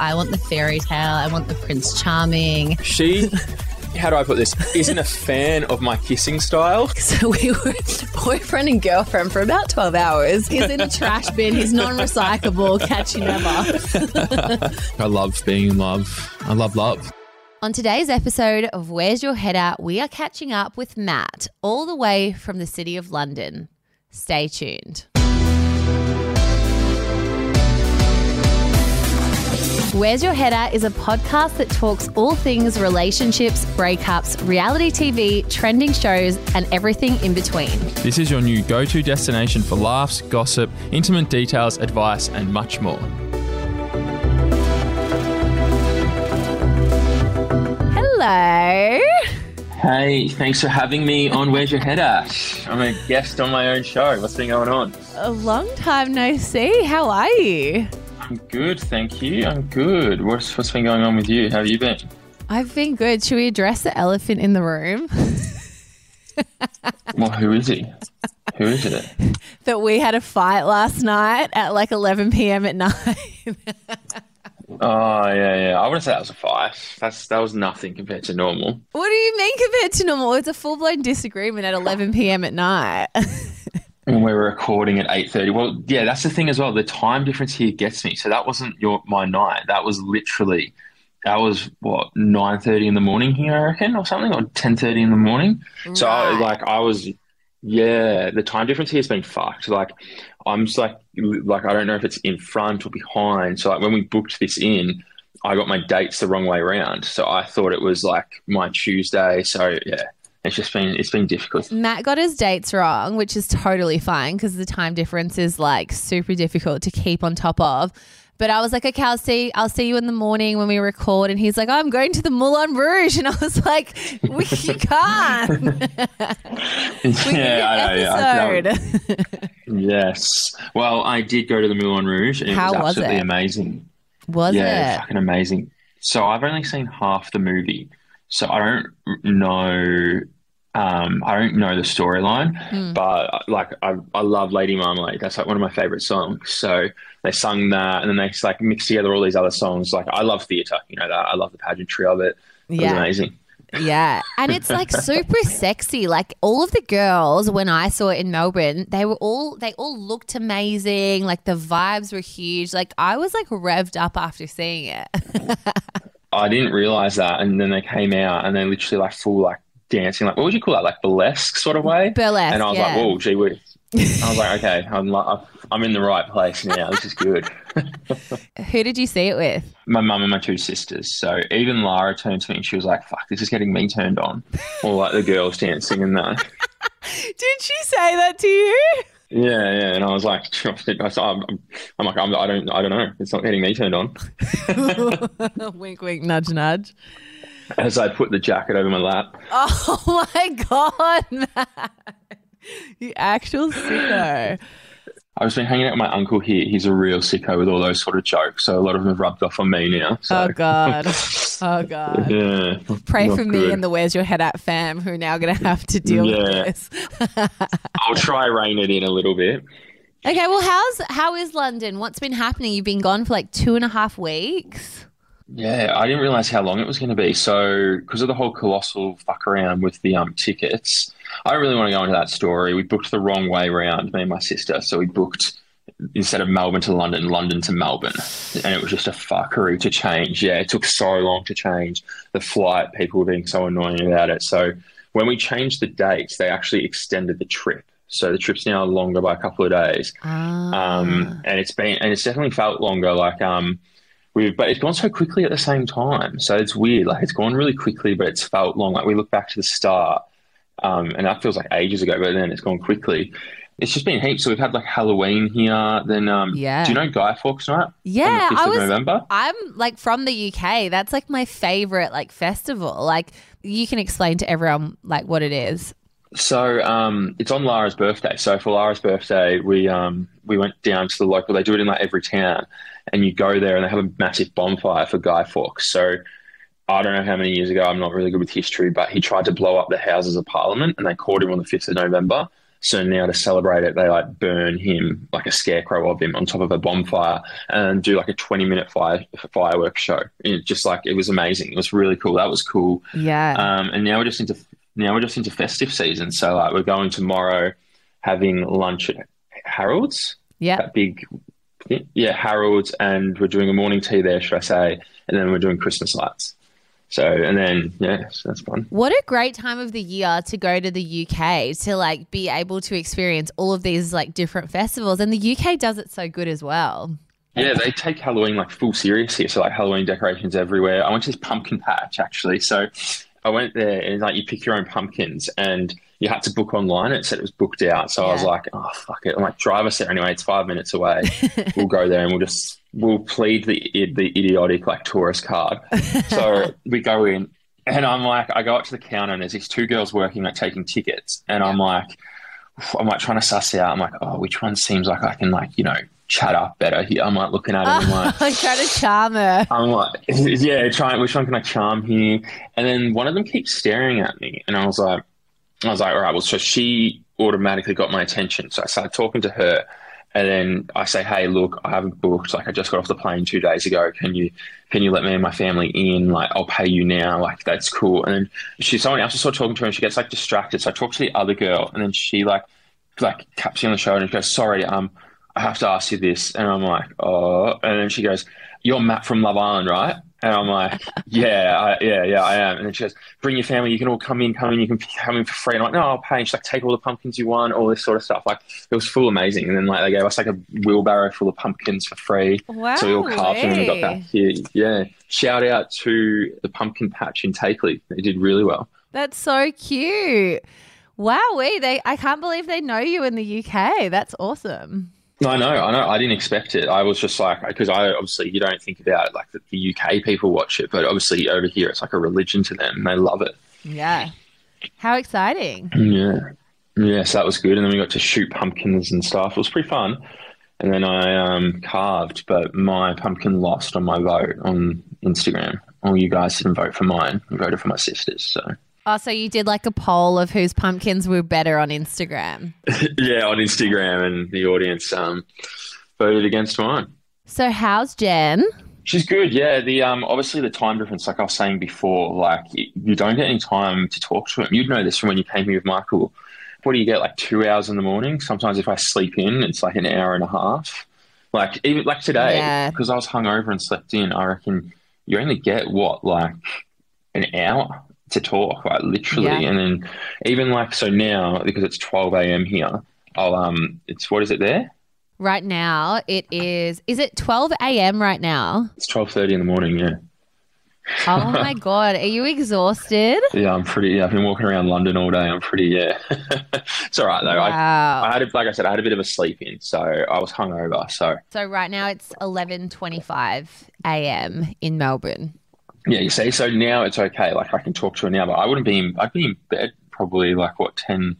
I want the fairy tale. I want the Prince Charming. She, how do I put this, isn't a fan of my kissing style. So we were boyfriend and girlfriend for about 12 hours. He's in a trash bin. He's non-recyclable. Catch you never. I love being in love. I love love. On today's episode of Where's Your Head At, we are catching up with Matt, all the way from the city of London. Stay tuned. Where's Your Head At is a podcast that talks all things relationships, breakups, reality TV, trending shows, and everything in between. This is your new go to destination for laughs, gossip, intimate details, advice, and much more. Hello. Hey, thanks for having me on Where's Your Head At? I'm a guest on my own show. What's been going on? A long time no see. How are you? I'm good, thank you. I'm good. What's what's been going on with you? How have you been? I've been good. Should we address the elephant in the room? Well, who is he? Who is it? that we had a fight last night at like 11 p.m. at night. Oh yeah, yeah. I wouldn't say that was a fight. That's that was nothing compared to normal. what do you mean compared to normal? It's a full blown disagreement at 11 p.m. at night. When mm. we were recording at eight thirty. Well, yeah, that's the thing as well. The time difference here gets me. So that wasn't your my night. That was literally that was what nine thirty in the morning here, I reckon, or something, or ten thirty in the morning. So I, like I was, yeah, the time difference here has been fucked. Like I'm just like like I don't know if it's in front or behind. So like when we booked this in, I got my dates the wrong way around. So I thought it was like my Tuesday. So yeah, it's just been it's been difficult. Matt got his dates wrong, which is totally fine because the time difference is like super difficult to keep on top of. But I was like, okay, I'll see, I'll see you in the morning when we record. And he's like, oh, I'm going to the Moulin Rouge, and I was like, we, you can't. We yeah, I know. Yeah, Yes. Well, I did go to the Moulin Rouge, and it How was was absolutely it? amazing. Was yeah, it? fucking amazing. So I've only seen half the movie, so I don't know. Um, I don't know the storyline, Hmm. but like I, I love Lady Marmalade. That's like one of my favorite songs. So they sung that, and then they like mixed together all these other songs. Like I love theatre, you know that. I love the pageantry of it. It was Yeah. amazing. Yeah. And it's like super sexy. Like all of the girls when I saw it in Melbourne, they were all they all looked amazing. Like the vibes were huge. Like I was like revved up after seeing it. I didn't realize that, and then they came out, and they literally like full like dancing, like what would you call that, like burlesque sort of way. Burlesque. And I was yeah. like, whoa, gee whiz. I was like, okay, I'm like, I'm in the right place now. This is good. Who did you see it with? My mum and my two sisters. So even Lara turned to me and she was like, fuck, this is getting me turned on. Or like the girls dancing and that. Did she say that to you? Yeah, yeah. And I was like, I'm, I'm like, I'm, I don't, I don't know. It's not getting me turned on. wink, wink, nudge, nudge. As I put the jacket over my lap. Oh my god, Matt. You actual sicko. I've been hanging out with my uncle here. He's a real sicko with all those sort of jokes. So a lot of them have rubbed off on me now. So. Oh god. Oh god. Yeah. Pray for me and the Where's Your Head At fam who are now going to have to deal with this. I'll try rein it in a little bit. Okay, well, how's how is London? What's been happening? You've been gone for like two and a half weeks. Yeah, I didn't realize how long it was going to be. So, because of the whole colossal fuck around with the um tickets, I don't really want to go into that story. We booked the wrong way round, me and my sister. So we booked instead of Melbourne to London, London to Melbourne, and it was just a fuckery to change. Yeah, it took so long to change the flight. People were being so annoying about it. So when we changed the dates, they actually extended the trip. So the trip's now longer by a couple of days. Ah. um, and it's been and it's definitely felt longer. Like um, we've but it's gone so quickly at the same time. So it's weird. Like it's gone really quickly, but it's felt long. Like we look back to the start, um, and that feels like ages ago, but then it's gone quickly. It's just been heaps. So we've had like Halloween here. Then um, Yeah. do you know Guy Fawkes Night? yeah, on the 5th I was. November. I'm like from the UK. That's like my favorite like festival. Like you can explain to everyone like what it is. So um, it's on Lara's birthday. So for Lara's birthday, we um, we went down to the local. They do it in like every town, and you go there and they have a massive bonfire for Guy Fawkes. So I don't know how many years ago. I'm not really good with history, but he tried to blow up the Houses of Parliament, and they caught him on the fifth of November. So now to celebrate it, they like burn him like a scarecrow of him on top of a bonfire and do like a 20 minute fire fireworks show. It just like it was amazing. It was really cool. That was cool. Yeah. Um, and now we're just into now we're just into festive season. So like we're going tomorrow, having lunch at Harrods. yeah. That big, yeah, Harrods, and we're doing a morning tea there, should I say? And then we're doing Christmas lights. So and then yeah, so that's fun. What a great time of the year to go to the UK to like be able to experience all of these like different festivals. And the UK does it so good as well. Yeah, they take Halloween like full serious here. So like Halloween decorations everywhere. I went to this pumpkin patch actually. So I went there and like you pick your own pumpkins and you had to book online. It said it was booked out. So I was like, oh fuck it. I'm like, drive us there anyway. It's five minutes away. we'll go there and we'll just we'll plead the the idiotic like tourist card. So we go in and I'm like, I go up to the counter and there's these two girls working like taking tickets, and I'm like, I'm like trying to suss out. I'm like, oh, which one seems like I can like you know chat up better here? I'm like looking at it. I'm like. like trying to charm her. I'm like, yeah, trying. Which one can I charm here? And then one of them keeps staring at me, and I was like, I was like, all right, well, so she automatically got my attention. So I started talking to her, and then I say, hey, look, I haven't booked. Like, I just got off the plane two days ago. Can you, can you let me and my family in? Like, I'll pay you now. Like, that's cool. And then she, someone else is sort of talking to her, and she gets like distracted. So I talk to the other girl, and then she like, like taps me on the shoulder and goes, sorry, um, I have to ask you this. And I'm like, oh. And then she goes, you're Matt from Love Island, right? And I'm like, yeah, I, yeah, yeah, I am. And then she goes, bring your family. You can all come in, come in. You can come in for free. And I'm like, no, I'll pay. And she's like, take all the pumpkins you want, all this sort of stuff. Like, it was full amazing. And then like they gave us like a wheelbarrow full of pumpkins for free. Wow. So we all carved them and got back here. Yeah. Shout out to the pumpkin patch in Takeley. They did really well. That's so cute. Wow, we they I can't believe they know you in the UK. That's awesome. No, I know, I know. I didn't expect it. I was just like, because I obviously you don't think about it like the, the UK people watch it, but obviously over here it's like a religion to them. They love it. Yeah. How exciting. Yeah, yeah. So that was good, and then we got to shoot pumpkins and stuff. It was pretty fun. And then I um, carved, but my pumpkin lost on my vote on Instagram. All you guys didn't vote for mine. You voted for my sisters. So Oh, so you did like a poll of whose pumpkins were better on Instagram. yeah, on Instagram, and the audience um, voted against mine. So how's Jen? She's good, yeah. The um, obviously the time difference, like I was saying before, like you, you don't get any time to talk to him. You'd know this from when you came here with Michael. What do you get? Like two hours in the morning. Sometimes if I sleep in, it's like an hour and a half. Like even like today, Yeah. because I was hungover and slept in. I reckon you only get what like an hour to talk, like literally. Yeah. And then even like so now because it's twelve a.m. here. I'll um, it's what is it there? Right now it is is it 12 a.m. right now? It's twelve thirty in the morning. Yeah. Oh my god, are you exhausted? Yeah, I'm pretty. Yeah, I've been walking around London all day. I'm pretty. Yeah, it's all right though. I, Wow. I had, a, like I said, I had a bit of a sleep in, so I was hungover. So So right now it's 11:25 a.m. in Melbourne. Yeah, you see. So now it's okay. Like I can talk to her now, but I wouldn't be. In, I'd be in bed probably like what 10,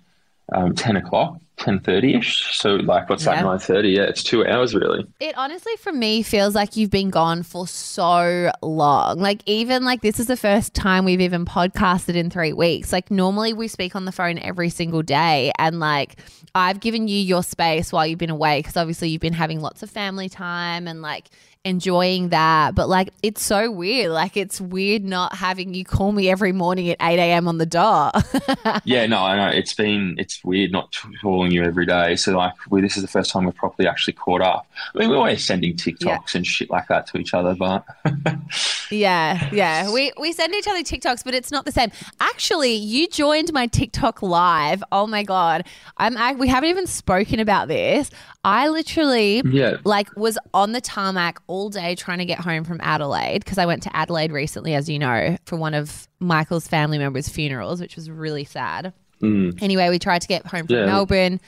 um, 10 o'clock, ten thirty ish. So like what's Yeah. that? Nine thirty. Yeah, it's two hours really. It honestly, for me, feels like you've been gone for so long. Like, even like this is the first time we've even podcasted in three weeks. Like, normally we speak on the phone every single day. And like, I've given you your space while you've been away because obviously you've been having lots of family time and like enjoying that. But like, it's so weird. Like, it's weird not having you call me every morning at 8 a.m. on the dot. yeah, no, I know. It's been it's weird not calling you every day. So like, we this is the first time we've properly actually caught up. I mean, we're always sending TikToks and shit like that to each other, but Yeah, yeah. We we send each other TikToks, but it's not the same. Actually, you joined my TikTok live. Oh my god. I'm I, we haven't even spoken about this. I literally yeah, like was on the tarmac all day trying to get home from Adelaide because I went to Adelaide recently as you know for one of Michael's family members' funerals, which was really sad. Mm. Anyway, we tried to get home from Yeah. Melbourne.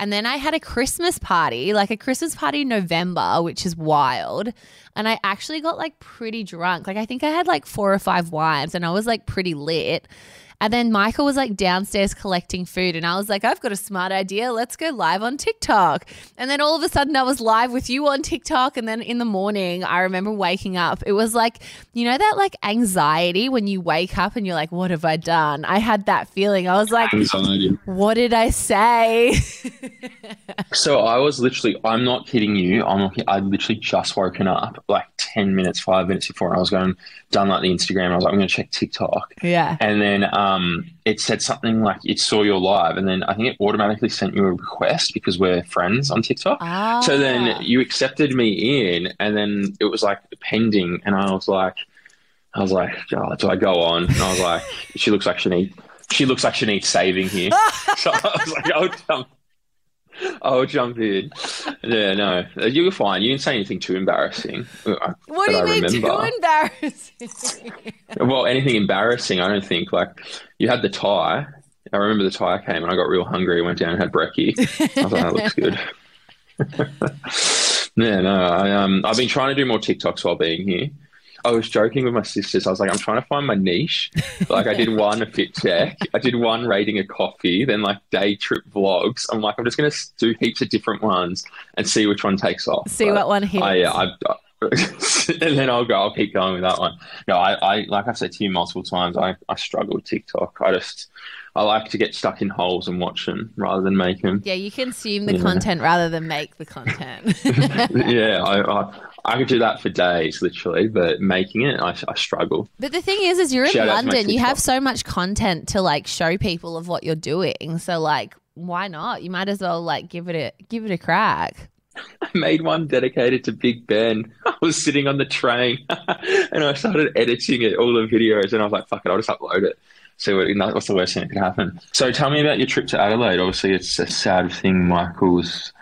And then I had a Christmas party, like a Christmas party in November, which is wild. And I actually got like pretty drunk. Like I think I had like four or five wines and I was like pretty lit. And then Michael was like downstairs collecting food. And I was like, I've got a smart idea. Let's go live on TikTok. And then all of a sudden I was live with you on TikTok. And then in the morning, I remember waking up. It was like, you know, that like anxiety when you wake up and you're like, what have I done? I had that feeling. I was like, what did I say? So I was literally, I'm not kidding you. I'm not, I literally just woken up like 10 minutes, five minutes before, and I was going, done like the Instagram. I was like, I'm going to check TikTok. yeah. And then um, it said something like it saw your live, and then I think it automatically sent you a request because we're friends on TikTok. Ah. So then you accepted me in, and then it was like pending, and I was like, I was like, oh, do I go on? And I was like, she looks like she needs, she looks like she needs saving here. so I was like, I'll jump. I'll jump in. Yeah, no, you were fine. You didn't say anything too embarrassing. uh, What do you I mean remember. too embarrassing? Well, anything embarrassing, I don't think. Like, you had the tie. I remember the tie came and I got real hungry. Went down and had brekkie. I was like, that looks good. yeah, no, I, um, I've been trying to do more TikToks while being here. I was joking with my sisters. I was like, I'm trying to find my niche. Like, I did one a fit check. I did one rating a coffee, then like day trip vlogs. I'm like, I'm just going to do heaps of different ones and see which one takes off. See But what one hits. I, uh, yeah, I, and then I'll go. I'll keep going with that one. No, I, I like I've said to you multiple times. I, I struggle with TikTok. I just I like to get stuck in holes and watch them rather than make them. yeah, you consume the Yeah. content rather than make the content. yeah, I, I I could do that for days, literally, but making it, I, I struggle. But the thing is, is you're in Shout my London. You have so much content to like show people of what you're doing. So like, why not? You might as well like give it a give it a crack. I made one dedicated to Big Ben. I was sitting on the train and I started editing it, all the videos, and I was like, fuck it, I'll just upload it. See what, what's the worst thing that could happen. So tell me about your trip to Adelaide. Obviously, it's a sad thing. Michael's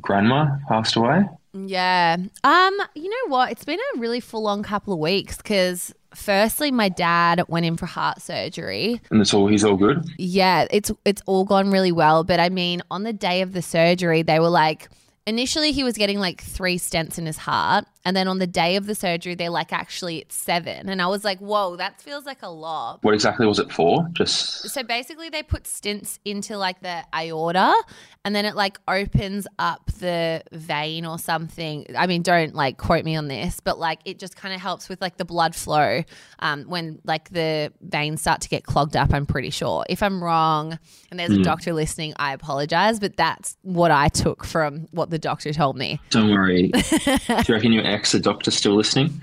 grandma passed away. Yeah. Um. You know what? It's been a really full on couple of weeks because. Firstly, my dad went in for heart surgery. And it's all, he's all good. Yeah, it's it's all gone really well. But I mean, on the day of the surgery, they were like, initially he was getting like three stents in his heart, and then on the day of the surgery, they're like, actually, it's seven. And I was like, whoa, that feels like a lot. What exactly was it for? Just So basically, they put stents into like the aorta, and then it like opens up the vein or something. I mean, don't like quote me on this, but like it just kind of helps with like the blood flow um, when like the veins start to get clogged up. I'm pretty sure. If I'm wrong, and there's a doctor listening, I apologize, but that's what I took from what the doctor told me. don't worry. Do you reckon your ex, the doctor, still listening?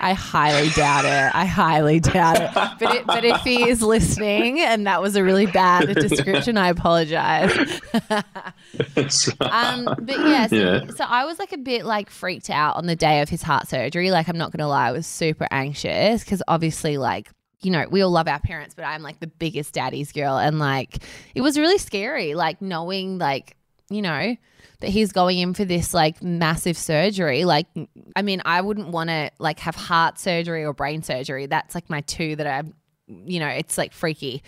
I highly doubt it. I highly doubt it. But it, but if he is listening, and that was a really bad description, I apologize. Um, but yeah, so, Yeah. so I was like a bit like freaked out on the day of his heart surgery. Like, I'm not gonna lie, I was super anxious because obviously, like, you know, we all love our parents, but I'm like the biggest daddy's girl, and like, it was really scary, like knowing, like, you know, that he's going in for this like massive surgery. Like, I mean, I wouldn't want to like have heart surgery or brain surgery. That's like my two that I'm, you know, it's like freaky.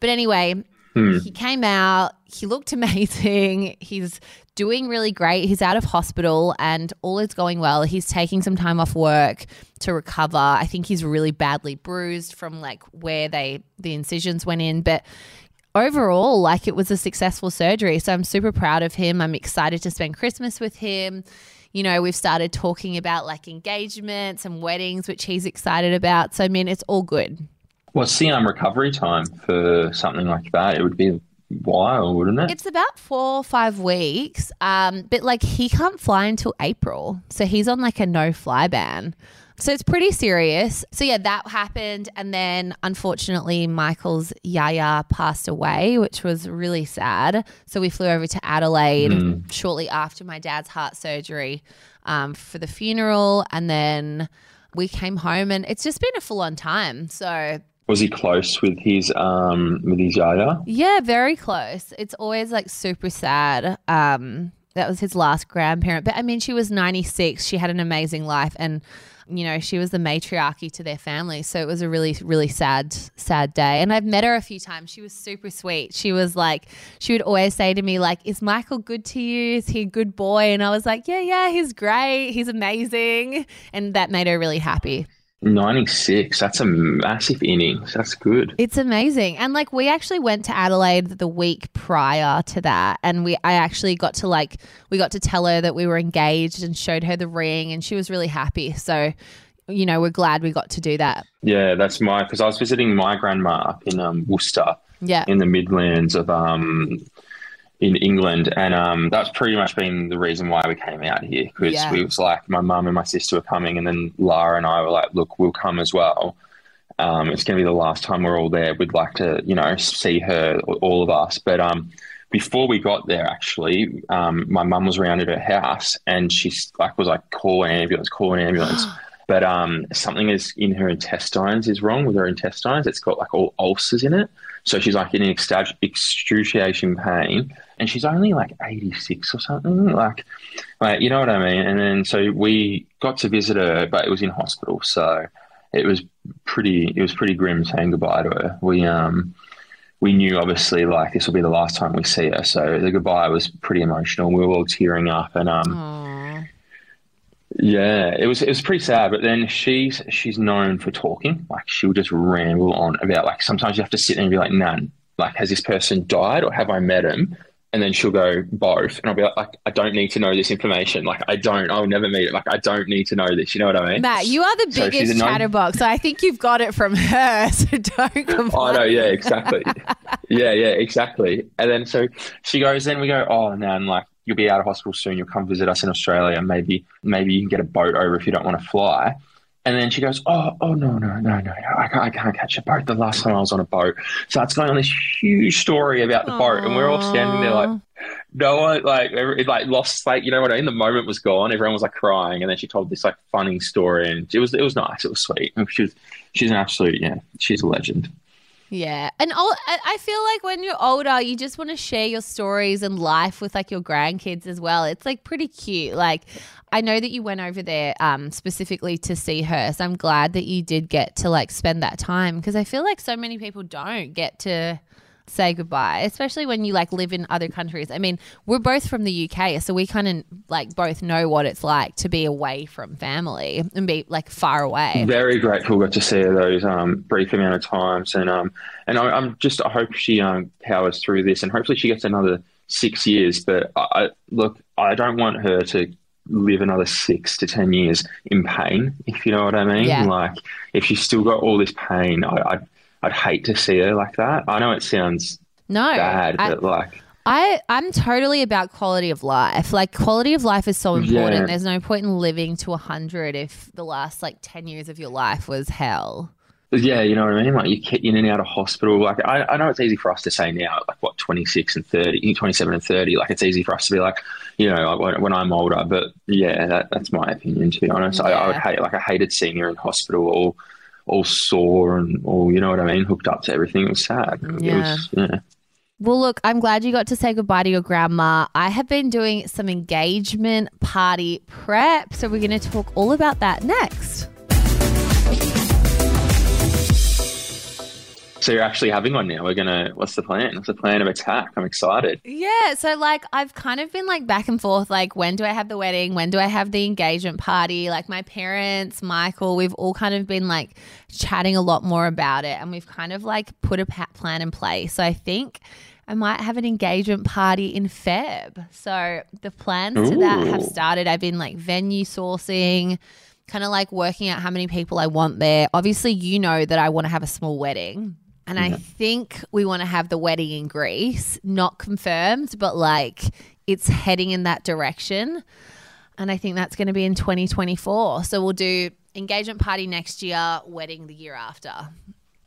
But anyway, hmm. he came out. He looked amazing. He's doing really great. He's out of hospital and all is going well. He's taking some time off work to recover. I think he's really badly bruised from like where they the incisions went in, but overall like it was a successful surgery. So I'm super proud of him. I'm excited to spend Christmas with him. You know, we've started talking about like engagements and weddings, which he's excited about. So I mean, it's all good. What's the um, recovery time for something like that? It would be a while, wouldn't it? It's about four or five weeks. Um, but like he can't fly until April. So he's on like a no fly ban. So it's pretty serious. So yeah, that happened. And then unfortunately, Michael's Yaya passed away, which was really sad. So we flew over to Adelaide shortly after my dad's heart surgery um, for the funeral. And then we came home and it's just been a full on time. So Was he close with his um with his yaya? Yeah, very close. It's always like super sad. Um, that was his last grandparent. But I mean, she was 96. She had an amazing life and you know, she was the matriarchy to their family. So it was a really, really sad, sad day. And I've met her a few times. She was super sweet. She was like, she would always say to me, like, is Michael good to you? Is he a good boy? And I was like, yeah, yeah, he's great. He's amazing. And that made her really happy. 96. That's a massive innings. That's good. It's amazing. And like we actually went to Adelaide the week prior to that and we I actually got to like we got to tell her that we were engaged and showed her the ring and she was really happy. So you know, we're glad we got to do that. Yeah, that's my because I was visiting my grandma up in um, Worcester, Yeah. in the Midlands of um, in England, and um, that's pretty much been the reason why we came out here because Yeah. we was like my mum and my sister were coming, and then Lara and I were like, look, we'll come as well. Um, it's going to be the last time we're all there. We'd like to, you know, see her, all of us. But um, before we got there, actually, um, my mum was around at her house, and she like, was like, call an ambulance, call an ambulance. but um, something is in her intestines is wrong with her intestines. It's got like all ulcers in it. So she's like in excruciation pain, and she's only like 86 or something. Like, like, you know what I mean? And then so we got to visit her, but it was in hospital. So it was pretty, it was pretty grim saying goodbye to her. We, um, we knew obviously like this will be the last time we see her. So the goodbye was pretty emotional. We were all tearing up and, um, Aw. Yeah, it was it was pretty sad. But then she's she's known for talking. Like she'll just ramble on about like sometimes you have to sit there and be like, "None. Like, has this person died or have I met him?" And then she'll go both, and I'll be like, like, "I don't need to know this information. Like, I don't. I'll never meet it. Like, I don't need to know this. You know what I mean?" Matt, you are the So biggest chatterbox. So I think you've got it from her. So don't complain. Oh no, yeah, exactly. yeah, yeah, exactly. And then so she goes, then we go, oh man, like you'll be out of hospital soon. You'll come visit us in Australia. Maybe, maybe you can get a boat over if you don't want to fly. And then she goes, oh, oh no, no, no, no, I can't, I can't catch a boat. The last time I was on a boat, so it's going on this huge story about the boat, and we're all standing there like, no one, like, it, like lost, like, you know what I mean? The moment was gone. Everyone was like crying, and then she told this like funny story, and it was, it was nice. It was sweet. And She was, she's an absolute, yeah, she's a legend. Yeah. And all, I feel like when you're older, you just want to share your stories and life with like your grandkids as well. It's like pretty cute. Like, I know that you went over there um, specifically to see her. So I'm glad that you did get to like spend that time because I feel like so many people don't get to say goodbye, especially when you like live in other countries. I mean, we're both from the UK, so we kind of like both know what it's like to be away from family and be like far away. Very grateful got to see her those um, brief amount of times, and um, and I, I'm just I hope she um, powers through this, and hopefully she gets another six years. But I, I look, I don't want her to live another six to ten years in pain, if you know what I mean. Yeah. Like if she's still got all this pain, I, I'd I'd hate to see her like that. I know it sounds No, bad, I- but like I I'm totally about quality of life. Like quality of life is so important. Yeah. There's no point in living to 100 if the last like 10 years of your life was hell. Yeah, you know what I mean? Like you get in and out of hospital. Like I, I know it's easy for us to say now, like what, 26 and 30, 27 and 30. Like it's easy for us to be like, you know, like when, when I'm older. But yeah, that, that's my opinion, to be honest. I, I would hate, like I hated seeing her in hospital all, all sore and all, you know what I mean? Hooked up to everything. It was sad. It was, yeah. Well, look, I'm glad you got to say goodbye to your grandma. I have been doing some engagement party prep, so we're going to talk all about that next. So you're actually having one now. We're going to, what's the plan? What's the plan of attack? I'm excited. Yeah, so like I've kind of been like back and forth like when do I have the wedding? When do I have the engagement party? Like my parents, Michael, we've all kind of been like chatting a lot more about it and we've kind of like put a plan in place. So I think I might have an engagement party in Feb. So the plans to that have started. I've been like venue sourcing, kind of like working out how many people I want there. Obviously, you know that I want to have a small wedding. And I think we want to have the wedding in Greece, not confirmed, but like it's heading in that direction. And I think that's going to be in 2024. So we'll do engagement party next year, wedding the year after.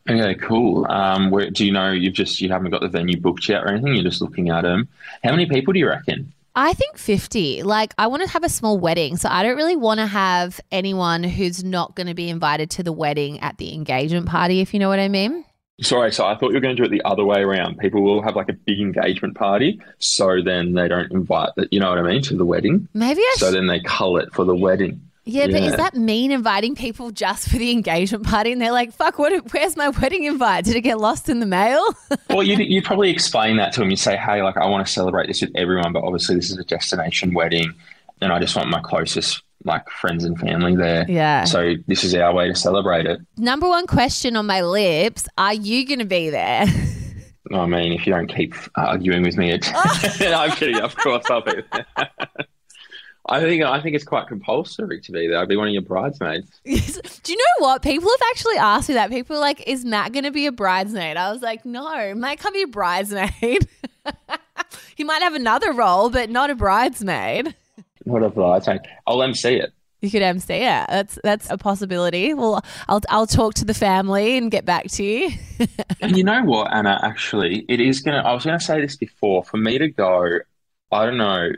Okay, cool. Um, where, do you know you've just, you haven't got the venue booked yet or anything? You're just looking at them. How many people do you reckon? I think 50. Like, I want to have a small wedding. So I don't really want to have anyone who's not going to be invited to the wedding at the engagement party, if you know what I mean. Sorry, so I thought you were going to do it the other way around. People will have like a big engagement party, so then they don't invite that. You know what I mean to the wedding. Maybe I So then they cull it for the wedding. Yeah, but is that mean inviting people just for the engagement party? And they're like, fuck, what, where's my wedding invite? Did it get lost in the mail? Well, you you probably explain that to them. You say, "Hey, like I want to celebrate this with everyone, but obviously this is a destination wedding, and I just want my closest like friends and family there. Yeah. So this is our way to celebrate it. Number one question on my lips: Are you going to be there? I mean, if you don't keep arguing with me, it, oh. no, I'm kidding. Of course, I'll be there. I think I think it's quite compulsory to be there. I'd be one of your bridesmaids. Do you know what? People have actually asked me that. People are like, "Is Matt going to be a bridesmaid?" I was like, "No, Matt can't be a bridesmaid. he might have another role, but not a bridesmaid." Not a bridesmaid. I'll MC it. You could MC it. That's that's a possibility. Well, I'll I'll talk to the family and get back to you. And you know what, Anna? Actually, it is gonna. I was gonna say this before. For me to go, I don't know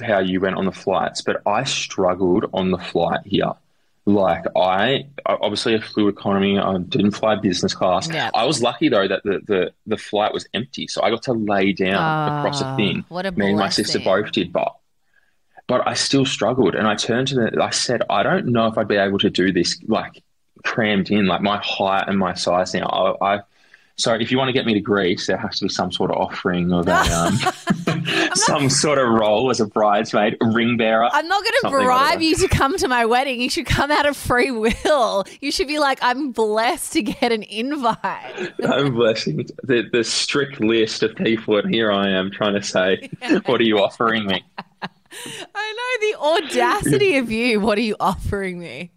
how you went on the flights, but I struggled on the flight here. Like I obviously I flew economy. I didn't fly business class. Yeah. I was lucky though that the, the, the flight was empty, so I got to lay down across a Ah, thing. what a Me and my sister both did, but but I still struggled. And I turned to the. I said, I don't know if I'd be able to do this like crammed in, like my height and my size now. I, I so if you want to get me to Greece, there has to be some sort of offering of a um, some sort of role as a bridesmaid, a ring bearer. I'm not going to bribe you to come to my wedding. You should come out of free will. You should be like, I'm blessed to get an invite. I'm blessing the, the strict list of people, and here I am trying to say, what are you offering me? I know the audacity of you. What are you offering me?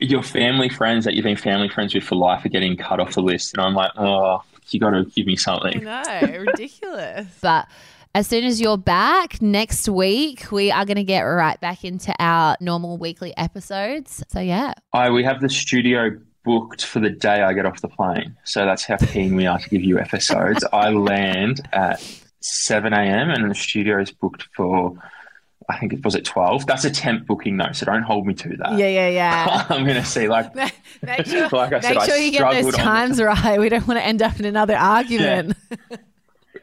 Your family friends that you've been family friends with for life are getting cut off the list, and I'm like, oh, you got to give me I something. know, ridiculous. But as soon as you're back next week, we are going to get right back into our normal weekly episodes. So, yeah. I we have the studio booked for the day I get off the plane, so that's how keen we are to give you episodes. I land at seven a.m. and the studio is booked for. I think it was at twelve. That's a temp booking though, so don't hold me to that. Yeah, yeah, yeah. I'm gonna see like Make sure, Like I said, make I sure you get those struggled the- times right. We don't want to end up in another argument.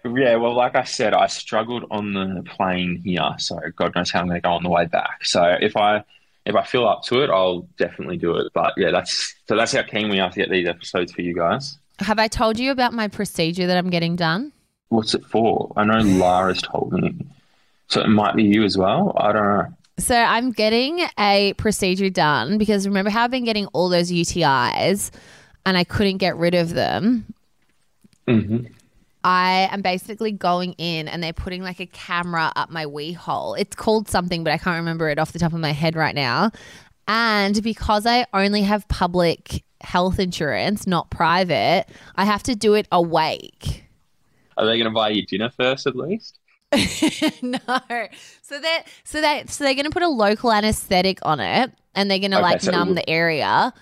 Yeah, well, like I said, I struggled on the plane here, so God knows how I'm going to go on the way back. So if I if I feel up to it, I'll definitely do it. But yeah, that's so that's how keen we are to get these episodes for you guys. Have I told you about my procedure that I'm getting done? What's it for? I know Lara's told me, so it might be you as well. I don't know. So I'm getting a procedure done because remember how I've been getting all those UTIs and I couldn't get rid of them. hmm I am basically going in and they're putting like a camera up my wee hole. It's called something, but I can't remember it off the top of my head right now. And because I only have public health insurance, not private, I have to do it awake. Are they going to buy you dinner first, at least? no. So they so they so they're gonna put a local anesthetic on it and they're gonna Okay, like so numb would- the area.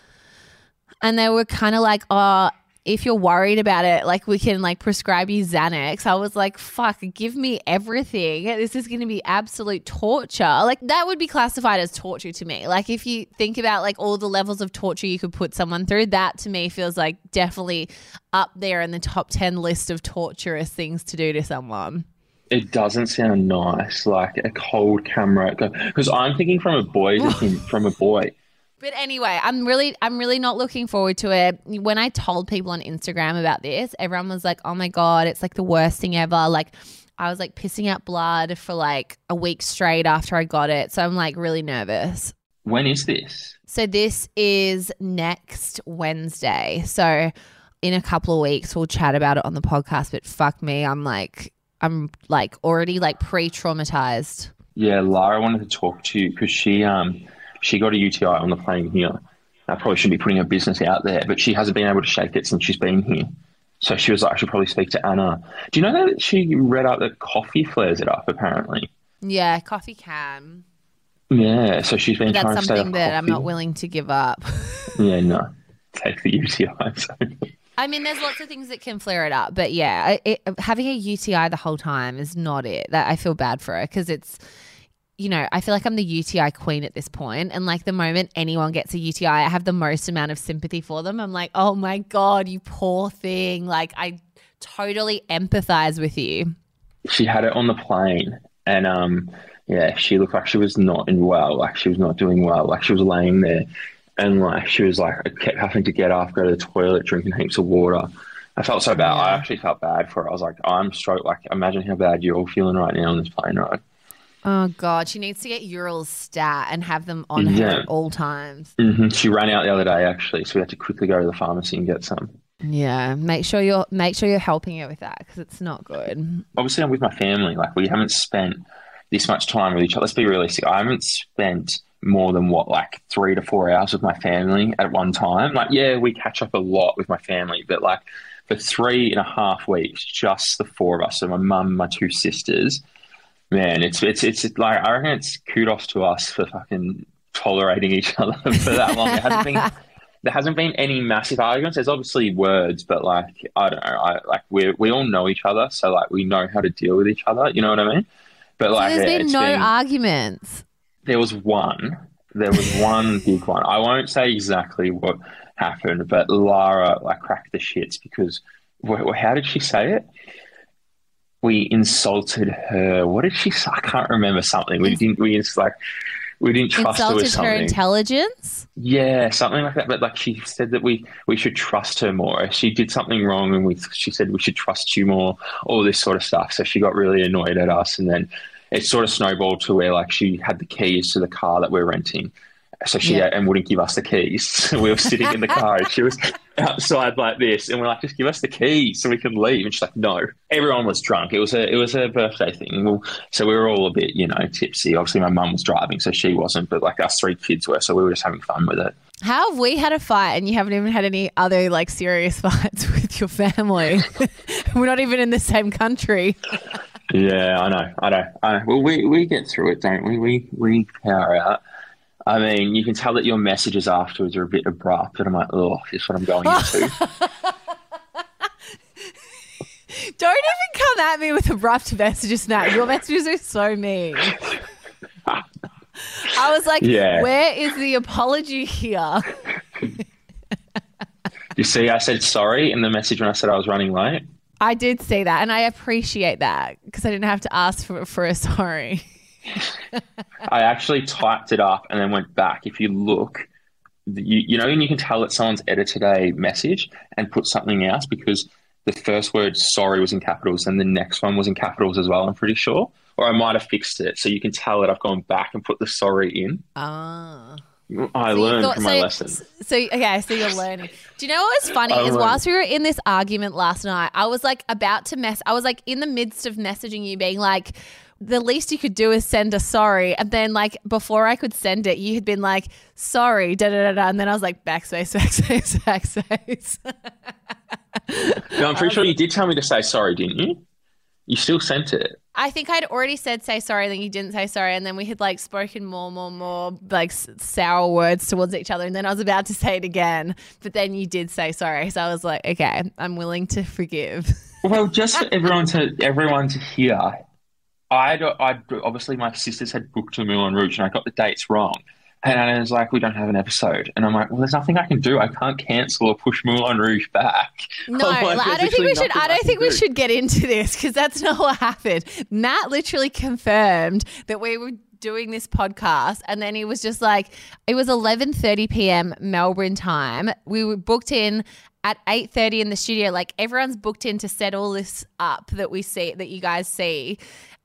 And they were kind of like, oh, if you're worried about it, like we can like prescribe you Xanax. I was like, fuck, give me everything. This is gonna be absolute torture. Like that would be classified as torture to me. Like if you think about like all the levels of torture you could put someone through, that to me feels like definitely up there in the top ten list of torturous things to do to someone. It doesn't sound nice, like a cold camera. Because I'm thinking from a boy, from a boy. But anyway, I'm really I'm really not looking forward to it. When I told people on Instagram about this, everyone was like, "Oh my god, it's like the worst thing ever." Like I was like pissing out blood for like a week straight after I got it. So I'm like really nervous. When is this? So this is next Wednesday. So in a couple of weeks we'll chat about it on the podcast, but fuck me, I'm like I'm like already like pre-traumatized. Yeah, Lara wanted to talk to you because she um she got a UTI on the plane here. I probably shouldn't be putting her business out there, but she hasn't been able to shake it since she's been here. So she was like, I should probably speak to Anna. Do you know that she read out that coffee flares it up? Apparently, Yeah, coffee can. yeah. So she's been But trying that's to stay something that I'm not willing to give up. Yeah, no, take the UTI. So. I mean, there's lots of things that can flare it up, but yeah, it, having a UTI the whole time is not it. That I feel bad for her because it's, you know, I feel like I'm the UTI queen at this point, and like the moment anyone gets a UTI, I have the most amount of sympathy for them. I'm like, oh my god, you poor thing. Like I totally empathize with you. she had it on the plane and um yeah she looked like she was not in well like she was not doing well like she was laying there and like she was like I kept having to get up go to the toilet drinking heaps of water i felt so bad i actually felt bad for her i was like i'm stroke like imagine how bad you're all feeling right now on this plane ride Oh God, she needs to get Ural's stat and have them on her at all times. hmm She ran out the other day actually, so we had to quickly go to the pharmacy and get some. Yeah, make sure you're make sure you're helping her with that because it's not good. Obviously, I'm with my family. Like we haven't spent this much time with each other. Let's be realistic. I haven't spent more than what like three to four hours with my family at one time. Like yeah, we catch up a lot with my family, but like for three and a half weeks, just the four of us. So my mum, my two sisters. Man, it's it's it's like I reckon it's kudos to us for fucking tolerating each other for that long. There hasn't been there hasn't been any massive arguments. There's obviously words, but like I don't know. I like we we all know each other, so like we know how to deal with each other. You know what I mean? But So like there's yeah, been no been- arguments. There was one. There was one big one. I won't say exactly what happened, but Lara like cracked the shits because how did she say it? We insulted her. What did she say? I can't remember something. We didn't. We just like we didn't trust her with Insulted her intelligence. Yeah, something like that. But like she said that we we should trust her more. She did something wrong, and we she said we should trust you more. All this sort of stuff. So she got really annoyed at us, and then it sort of snowballed to where like she had the keys to the car that we're renting. So she Yeah. and wouldn't give us the keys. we were sitting in the car, and she was outside like this, and we're like, "Just give us the keys so we can leave." And she's like, "No." Everyone was drunk. It was a it was a birthday thing. Well, so we were all a bit, you know, tipsy. Obviously, my mum was driving, so she wasn't, but like us three kids were. So we were just having fun with it. How have we had a fight and you haven't even had any other like serious fights with your family? We're not even in the same country. Yeah, I know, I know, I know. Well, we, we get through it, don't we? We we power out. I mean, you can tell that your messages afterwards are a bit abrupt, and I'm like, oh, this is what I'm going into. Don't even come at me with abrupt messages, Nat. Your messages are so mean. I was like, Yeah. where is the apology here? you see, I said sorry in the message when I said I was running late. I did see that and I appreciate that because I didn't have to ask for, for a sorry. I actually typed it up and then went back. If you look, you, you know, and you can tell that someone's edited a message and put something else because the first word sorry was in capitals and the next one was in capitals as well, I'm pretty sure. Or I might have fixed it. So you can tell that I've gone back and put the sorry in. Ah. I So learned from my so- lesson. So okay, so you're learning. Do you know what was funny? Is whilst we were in this argument last night, I was like about to mess. I was like in the midst of messaging you, being like, the least you could do is send a sorry, and then like before I could send it, you had been like, sorry, da da da da, and then I was like backspace, backspace, backspace. No, I'm pretty sure you did tell me to say sorry, didn't you? You still sent it. I think I'd already said say sorry, then you didn't say sorry, and then we had like spoken more, more, more like sour words towards each other, and then I was about to say it again, but then you did say sorry, so I was like, okay, I'm willing to forgive. Well, just for everyone to everyone to hear, I I obviously my sisters had booked a Moulin Rouge and I got the dates wrong, and I was like, we don't have an episode, and I'm like, well, there's nothing I can do. I can't cancel or push Moulin Rouge back. No, like, I don't think we should. I don't can think we do. should get into this because that's not what happened. Matt literally confirmed that we were doing this podcast, and then he was just like, it was 11:30 p.m. Melbourne time. We were booked in at 8:30 in the studio. Like everyone's booked in to set all this up that we see that you guys see.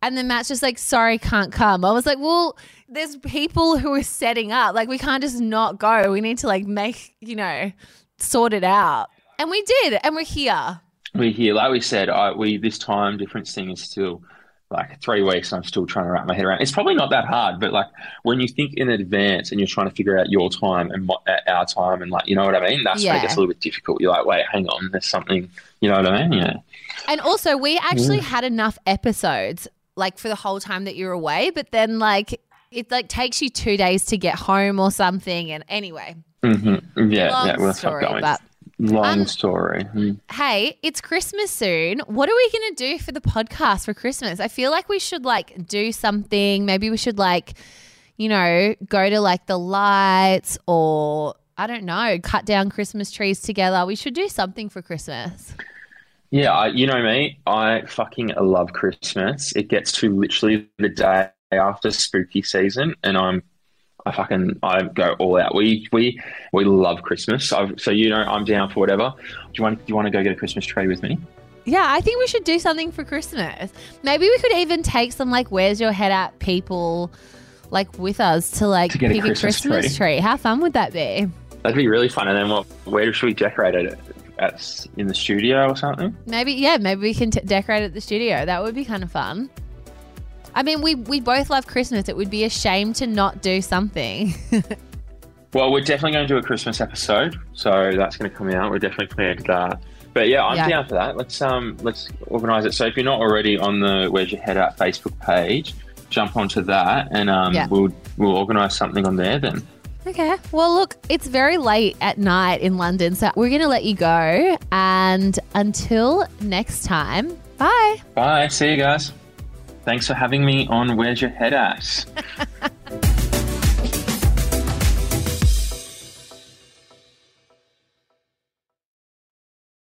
And then Matt's just like, sorry, can't come. I was like, well, there's people who are setting up. Like, we can't just not go. We need to, like, make, you know, sort it out. And we did. And we're here. We're here, like we said. I, we this time difference thing is still like three weeks. I'm still trying to wrap my head around. It's probably not that hard, but like when you think in advance and you're trying to figure out your time and uh, our time and like you know what I mean, that's Yeah. it gets a little bit difficult. You're like, wait, hang on, there's something. You know what I mean? Yeah. And also, we actually had enough episodes, like, for the whole time that you're away. But then, like, it like takes you two days to get home or something. And anyway, hmm Yeah, long yeah. We'll story. going. But Long Um, story. Mm. hey, it's Christmas soon. What are we going to do for the podcast for Christmas? I feel like we should like do something. Maybe we should like, you know, go to like the lights or I don't know, cut down Christmas trees together. We should do something for Christmas. Yeah, I, you know me. I fucking love Christmas. It gets to literally the day after spooky season, and I'm, I fucking, I go all out. We we we love Christmas. i so you know, I'm down for whatever. Do you want? Do you want to go get a Christmas tree with me? Yeah, I think we should do something for Christmas. Maybe we could even take some like where's your head at people like with us to like To get a pick a Christmas Christmas tree. How fun would that be? That'd be really fun. And then what? Where should we decorate it? At in the studio or something? Maybe yeah, maybe we can t- decorate at the studio. That would be kind of fun. I mean, we we both love Christmas. It would be a shame to not do something. Well, we're definitely going to do a Christmas episode, so that's going to come out. We're definitely planning that. But yeah, I'm Yeah. down for that. Let's um let's organise it. So if you're not already on the Where's Your Head At Facebook page, jump onto that and um Yeah. we'll we'll organise something on there then. Okay. Well, look, it's very late at night in London, so we're going to let you go. And until next time, bye. Bye. See you guys. Thanks for having me on Where's Your Head At.